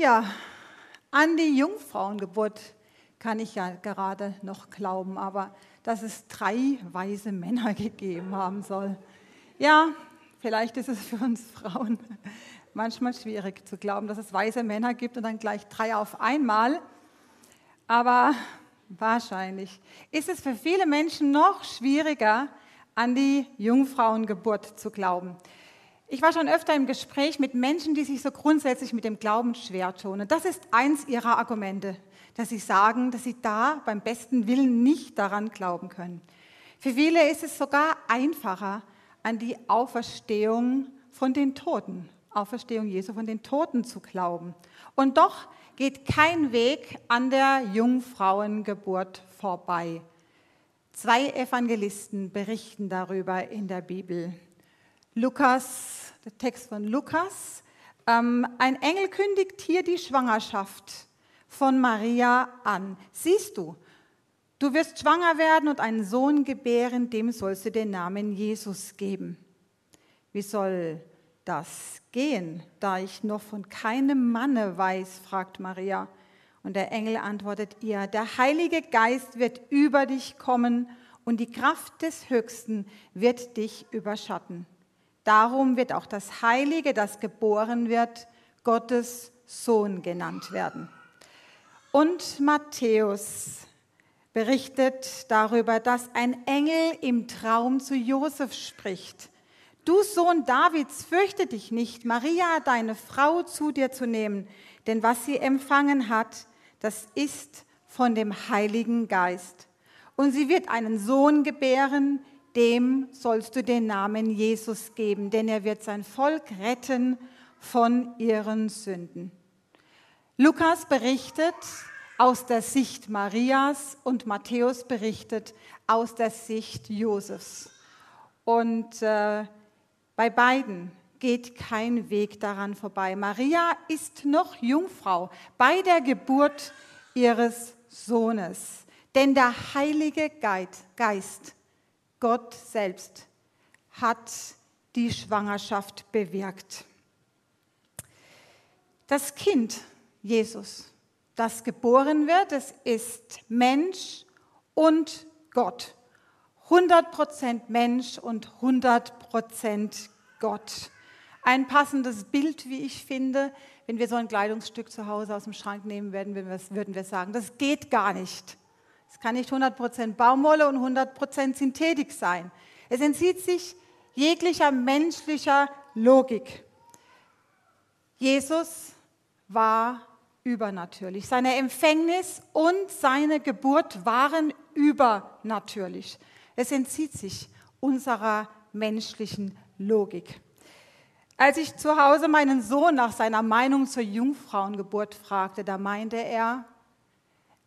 Ja, an die Jungfrauengeburt kann ich ja gerade noch glauben, aber dass es drei weise Männer gegeben haben soll. Ja, vielleicht ist es für uns Frauen manchmal schwierig zu glauben, dass es weise Männer gibt und dann gleich drei auf einmal. Aber wahrscheinlich ist es für viele Menschen noch schwieriger, an die Jungfrauengeburt zu glauben. Ich war schon öfter im Gespräch mit Menschen, die sich so grundsätzlich mit dem Glauben schwer tun. Und das ist eins ihrer Argumente, dass sie sagen, dass sie da beim besten Willen nicht daran glauben können. Für viele ist es sogar einfacher, an die Auferstehung von den Toten, Auferstehung Jesu von den Toten zu glauben. Und doch geht kein Weg an der Jungfrauengeburt vorbei. Zwei Evangelisten berichten darüber in der Bibel. Lukas, der Text von Lukas. Ähm, ein Engel kündigt hier die Schwangerschaft von Maria an. Siehst du, du wirst schwanger werden und einen Sohn gebären, dem sollst du den Namen Jesus geben. Wie soll das gehen, da ich noch von keinem Manne weiß, fragt Maria. Und der Engel antwortet ihr, der Heilige Geist wird über dich kommen und die Kraft des Höchsten wird dich überschatten. Darum wird auch das Heilige, das geboren wird, Gottes Sohn genannt werden. Und Matthäus berichtet darüber, dass ein Engel im Traum zu Josef spricht. Du Sohn Davids, fürchte dich nicht, Maria, deine Frau, zu dir zu nehmen, denn was sie empfangen hat, das ist von dem Heiligen Geist. Und sie wird einen Sohn gebären, dem sollst du den Namen Jesus geben, denn er wird sein Volk retten von ihren Sünden. Lukas berichtet aus der Sicht Marias und Matthäus berichtet aus der Sicht Josefs. Und äh, bei beiden geht kein Weg daran vorbei. Maria ist noch Jungfrau bei der Geburt ihres Sohnes, denn der Heilige Geist Gott selbst hat die Schwangerschaft bewirkt. Das Kind Jesus, das geboren wird, es ist Mensch und Gott. 100% Mensch und 100% Gott. Ein passendes Bild, wie ich finde. Wenn wir so ein Kleidungsstück zu Hause aus dem Schrank nehmen würden, würden wir sagen, das geht gar nicht. Es kann nicht 100% Baumwolle und 100% Synthetik sein. Es entzieht sich jeglicher menschlicher Logik. Jesus war übernatürlich. Seine Empfängnis und seine Geburt waren übernatürlich. Es entzieht sich unserer menschlichen Logik. Als ich zu Hause meinen Sohn nach seiner Meinung zur Jungfrauengeburt fragte, da meinte er,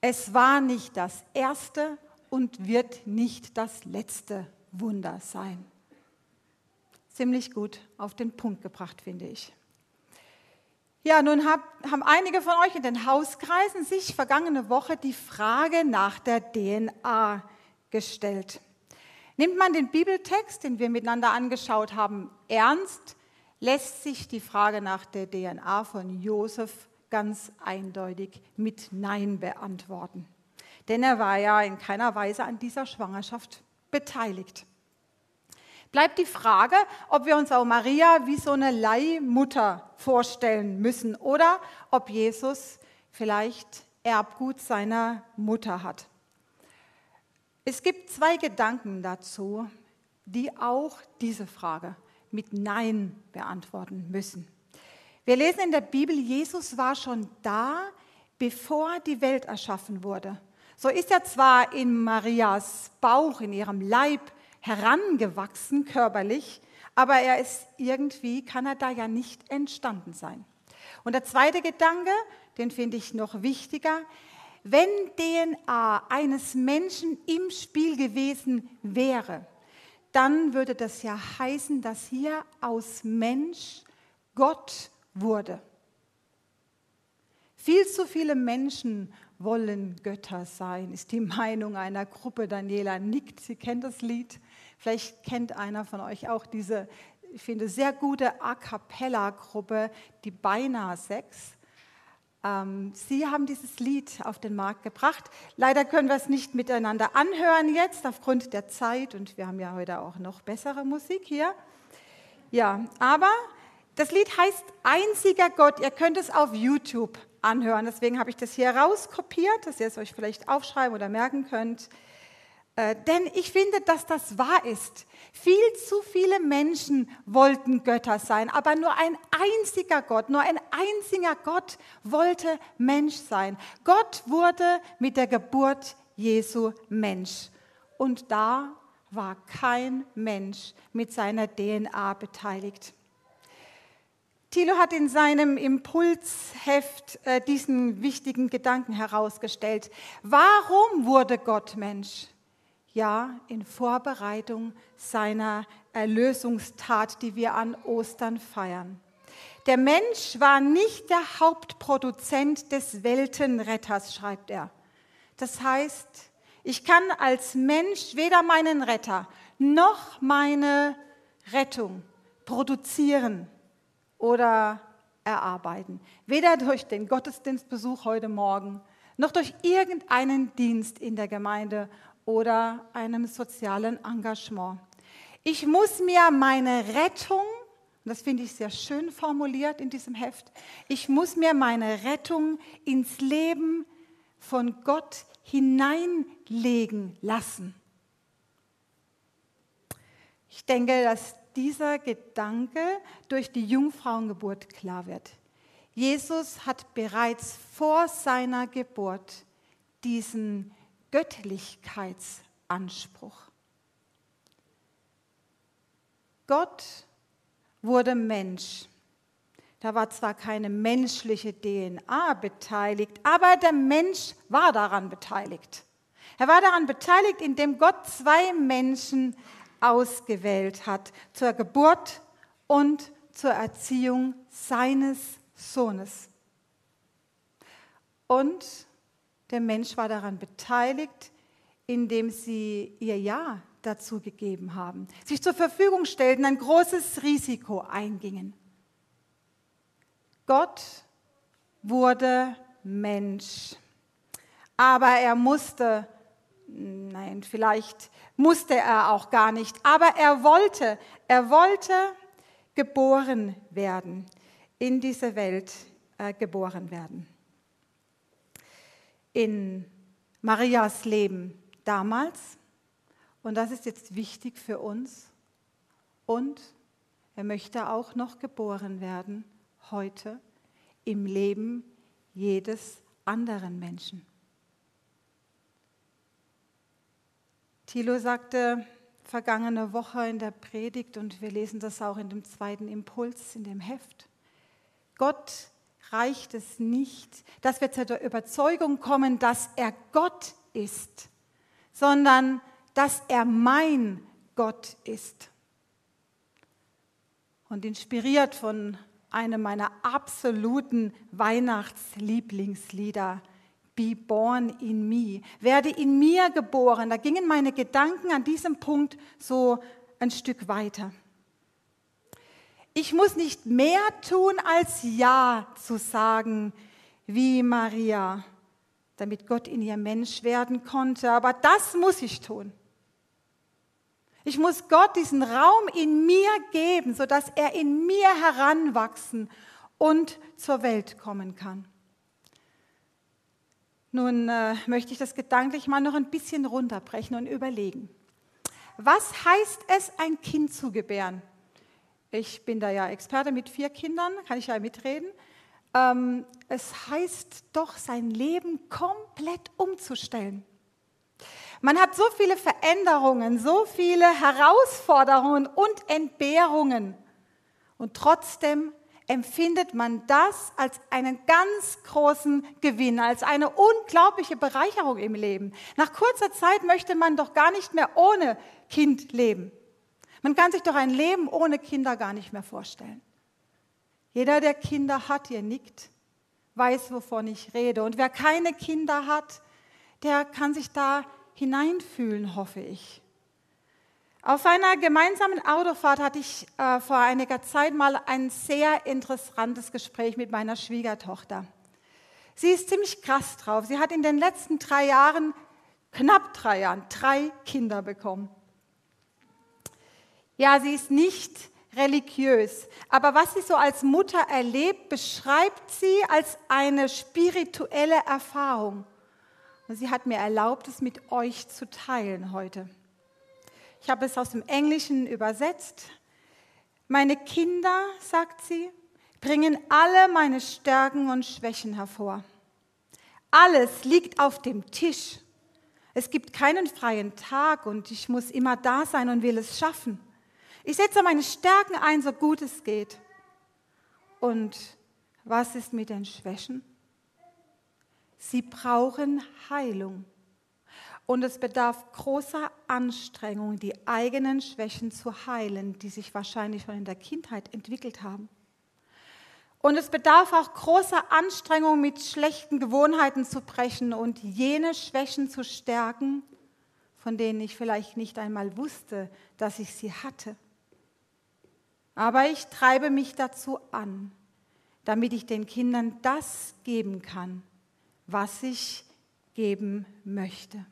es war nicht das erste und wird nicht das letzte Wunder sein. Ziemlich gut auf den Punkt gebracht, finde ich. Ja, nun hab, haben einige von euch in den Hauskreisen sich vergangene Woche die Frage nach der DNA gestellt. Nimmt man den Bibeltext, den wir miteinander angeschaut haben, ernst, lässt sich die Frage nach der DNA von Josef ganz eindeutig mit Nein beantworten. Denn er war ja in keiner Weise an dieser Schwangerschaft beteiligt. Bleibt die Frage, ob wir uns auch Maria wie so eine Leihmutter vorstellen müssen oder ob Jesus vielleicht Erbgut seiner Mutter hat. Es gibt zwei Gedanken dazu, die auch diese Frage mit Nein beantworten müssen. Wir lesen in der Bibel, Jesus war schon da, bevor die Welt erschaffen wurde. So ist er zwar in Marias Bauch, in ihrem Leib herangewachsen körperlich, aber er ist irgendwie, kann er da ja nicht entstanden sein. Und der zweite Gedanke, den finde ich noch wichtiger, wenn DNA eines Menschen im Spiel gewesen wäre, dann würde das ja heißen, dass hier aus Mensch Gott wurde. Viel zu viele Menschen wollen Götter sein, ist die Meinung einer Gruppe. Daniela nickt, sie kennt das Lied. Vielleicht kennt einer von euch auch diese, ich finde, sehr gute A cappella-Gruppe, die Beinahe Sechs. Ähm, Sie haben dieses Lied auf den Markt gebracht. Leider können wir es nicht miteinander anhören jetzt aufgrund der Zeit und wir haben ja heute auch noch bessere Musik hier. Ja, aber das Lied heißt Einziger Gott. Ihr könnt es auf YouTube anhören. Deswegen habe ich das hier rauskopiert, dass ihr es euch vielleicht aufschreiben oder merken könnt. Äh, denn ich finde, dass das wahr ist. Viel zu viele Menschen wollten Götter sein, aber nur ein einziger Gott, nur ein einziger Gott wollte Mensch sein. Gott wurde mit der Geburt Jesu Mensch. Und da war kein Mensch mit seiner DNA beteiligt. Thilo hat in seinem Impulsheft äh, diesen wichtigen Gedanken herausgestellt. Warum wurde Gott Mensch? ja, in Vorbereitung seiner Erlösungstat, die wir an Ostern feiern. Der Mensch war nicht der Hauptproduzent des Weltenretters, schreibt er. Das heißt, ich kann als Mensch weder meinen Retter noch meine Rettung produzieren oder erarbeiten. Weder durch den Gottesdienstbesuch heute Morgen, noch durch irgendeinen Dienst in der Gemeinde oder einem sozialen Engagement. Ich muss mir meine Rettung, das finde ich sehr schön formuliert in diesem Heft, ich muss mir meine Rettung ins Leben von Gott hineinlegen lassen. Ich denke, dass dieser Gedanke durch die Jungfrauengeburt klar wird. Jesus hat bereits vor seiner Geburt diesen Göttlichkeitsanspruch. Gott wurde Mensch. Da war zwar keine menschliche DNA beteiligt, aber der Mensch war daran beteiligt. Er war daran beteiligt, indem Gott zwei Menschen ausgewählt hat zur Geburt und zur Erziehung seines Sohnes. Und der Mensch war daran beteiligt, indem sie ihr Ja dazu gegeben haben, sich zur Verfügung stellten, ein großes Risiko eingingen. Gott wurde Mensch, aber er musste, nein, vielleicht musste er auch gar nicht, aber er wollte, er wollte geboren werden, in diese Welt äh, geboren werden in Marias Leben damals und das ist jetzt wichtig für uns. Und er möchte auch noch geboren werden heute im Leben jedes anderen Menschen. Thilo sagte vergangene Woche in der Predigt und wir lesen das auch in dem zweiten Impuls in dem Heft. Gott reicht es nicht, dass wir zur Überzeugung kommen, dass er Gott ist, sondern dass er mein Gott ist. Und inspiriert von einem meiner absoluten Weihnachtslieblingslieder, Be Born in Me, werde in mir geboren. Da gingen meine Gedanken an diesem Punkt so ein Stück weiter. Ich muss nicht mehr tun, als Ja zu sagen, wie Maria, damit Gott in ihr Mensch werden konnte. Aber das muss ich tun. Ich muss Gott diesen Raum in mir geben, sodass er in mir heranwachsen und zur Welt kommen kann. Nun äh, möchte ich das gedanklich mal noch ein bisschen runterbrechen und überlegen. Was heißt es, ein Kind zu gebären? Ich bin da ja Experte mit vier Kindern, kann ich ja mitreden. Ähm, es heißt doch, sein Leben komplett umzustellen. Man hat so viele Veränderungen, so viele Herausforderungen und Entbehrungen. Und trotzdem empfindet man das als einen ganz großen Gewinn, als eine unglaubliche Bereicherung im Leben. Nach kurzer Zeit möchte man doch gar nicht mehr ohne Kind leben. Man kann sich doch ein Leben ohne Kinder gar nicht mehr vorstellen. Jeder, der Kinder hat, ihr nickt, weiß, wovon ich rede. Und wer keine Kinder hat, der kann sich da hineinfühlen, hoffe ich. Auf einer gemeinsamen Autofahrt hatte ich äh, vor einiger Zeit mal ein sehr interessantes Gespräch mit meiner Schwiegertochter. Sie ist ziemlich krass drauf. Sie hat in den letzten drei Jahren, knapp drei Jahren, drei Kinder bekommen. Ja, sie ist nicht religiös, aber was sie so als Mutter erlebt, beschreibt sie als eine spirituelle Erfahrung. Und sie hat mir erlaubt, es mit euch zu teilen heute. Ich habe es aus dem Englischen übersetzt. Meine Kinder, sagt sie, bringen alle meine Stärken und Schwächen hervor. Alles liegt auf dem Tisch. Es gibt keinen freien Tag und ich muss immer da sein und will es schaffen. Ich setze meine Stärken ein, so gut es geht. Und was ist mit den Schwächen? Sie brauchen Heilung. Und es bedarf großer Anstrengung, die eigenen Schwächen zu heilen, die sich wahrscheinlich schon in der Kindheit entwickelt haben. Und es bedarf auch großer Anstrengung, mit schlechten Gewohnheiten zu brechen und jene Schwächen zu stärken, von denen ich vielleicht nicht einmal wusste, dass ich sie hatte. Aber ich treibe mich dazu an, damit ich den Kindern das geben kann, was ich geben möchte.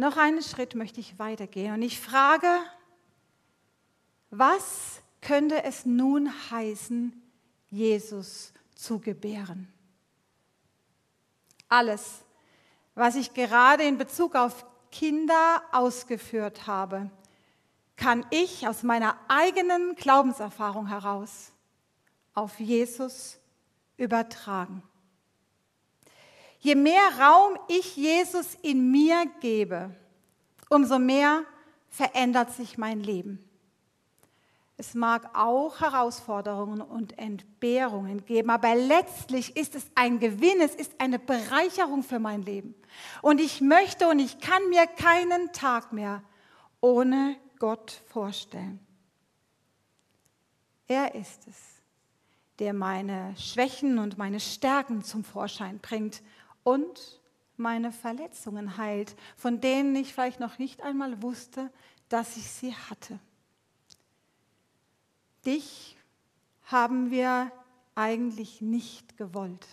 Noch einen Schritt möchte ich weitergehen und ich frage, was könnte es nun heißen, Jesus zu gebären? Alles, was ich gerade in Bezug auf Kinder ausgeführt habe, kann ich aus meiner eigenen Glaubenserfahrung heraus auf Jesus übertragen. Je mehr Raum ich Jesus in mir gebe, umso mehr verändert sich mein Leben. Es mag auch Herausforderungen und Entbehrungen geben, aber letztlich ist es ein Gewinn, es ist eine Bereicherung für mein Leben. Und ich möchte und ich kann mir keinen Tag mehr ohne Gott vorstellen. Er ist es, der meine Schwächen und meine Stärken zum Vorschein bringt und meine Verletzungen heilt, von denen ich vielleicht noch nicht einmal wusste, dass ich sie hatte. Dich haben wir eigentlich nicht gewollt,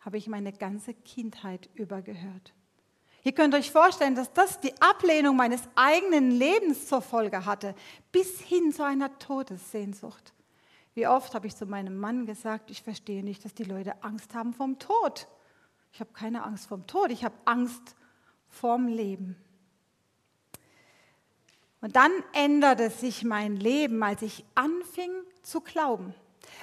habe ich meine ganze Kindheit über gehört. Ihr könnt euch vorstellen, dass das die Ablehnung meines eigenen Lebens zur Folge hatte, bis hin zu einer Todessehnsucht. Wie oft habe ich zu meinem Mann gesagt, ich verstehe nicht, dass die Leute Angst haben vom Tod. Ich habe keine Angst vom Tod, ich habe Angst vorm Leben. Und dann änderte sich mein Leben, als ich anfing zu glauben.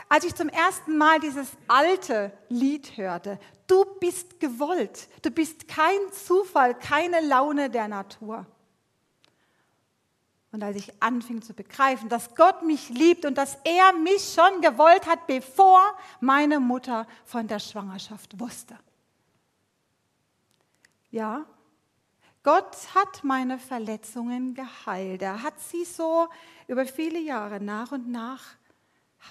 Als ich zum ersten Mal dieses alte Lied hörte, du bist gewollt, du bist kein Zufall, keine Laune der Natur. Und als ich anfing zu begreifen, dass Gott mich liebt und dass er mich schon gewollt hat, bevor meine Mutter von der Schwangerschaft wusste. Ja, Gott hat meine Verletzungen geheilt. Er hat sie so über viele Jahre nach und nach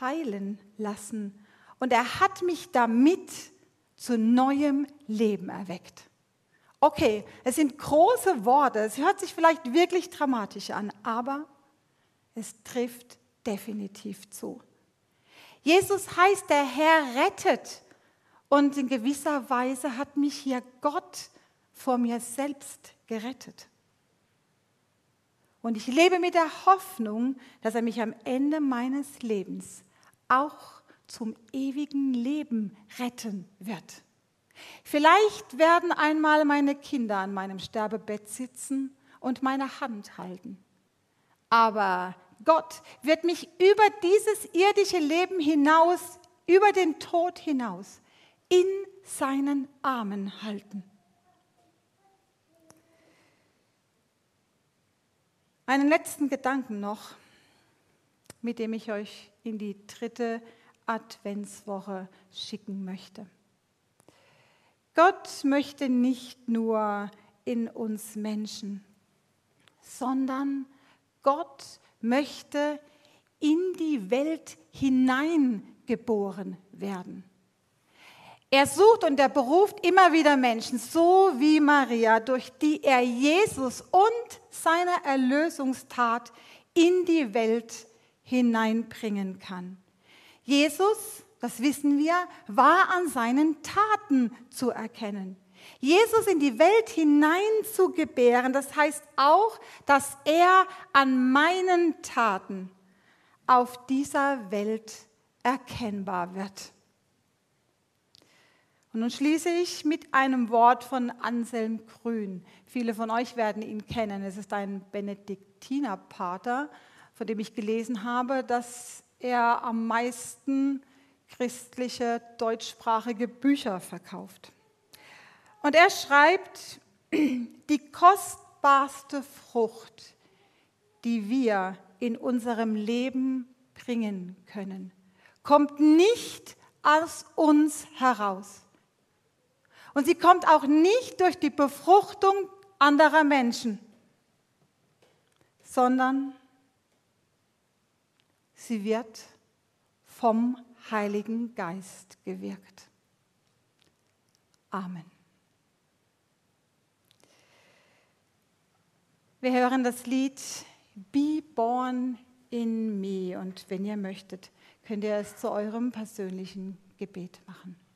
heilen lassen. Und er hat mich damit zu neuem Leben erweckt. Okay, es sind große Worte, es hört sich vielleicht wirklich dramatisch an, aber es trifft definitiv zu. Jesus heißt, der Herr rettet. Und in gewisser Weise hat mich hier Gott vor mir selbst gerettet. Und ich lebe mit der Hoffnung, dass er mich am Ende meines Lebens auch zum ewigen Leben retten wird. Vielleicht werden einmal meine Kinder an meinem Sterbebett sitzen und meine Hand halten. Aber Gott wird mich über dieses irdische Leben hinaus, über den Tod hinaus, in seinen Armen halten. Einen letzten Gedanken noch, mit dem ich euch in die dritte Adventswoche schicken möchte. Gott möchte nicht nur in uns Menschen, sondern Gott möchte in die Welt hineingeboren werden. Er sucht und er beruft immer wieder Menschen, so wie Maria, durch die er Jesus und seine Erlösungstat in die Welt hineinbringen kann. Jesus, das wissen wir, war an seinen Taten zu erkennen. Jesus in die Welt hinein zu gebären, das heißt auch, dass er an meinen Taten auf dieser Welt erkennbar wird. Und nun schließe ich mit einem Wort von Anselm Grün. Viele von euch werden ihn kennen. Es ist ein Benediktinerpater, von dem ich gelesen habe, dass er am meisten christliche deutschsprachige Bücher verkauft. Und er schreibt, die kostbarste Frucht, die wir in unserem Leben bringen können, kommt nicht aus uns heraus. Und sie kommt auch nicht durch die Befruchtung anderer Menschen, sondern sie wird vom Heiligen Geist gewirkt. Amen. Wir hören das Lied Be Born in Me und wenn ihr möchtet, könnt ihr es zu eurem persönlichen Gebet machen.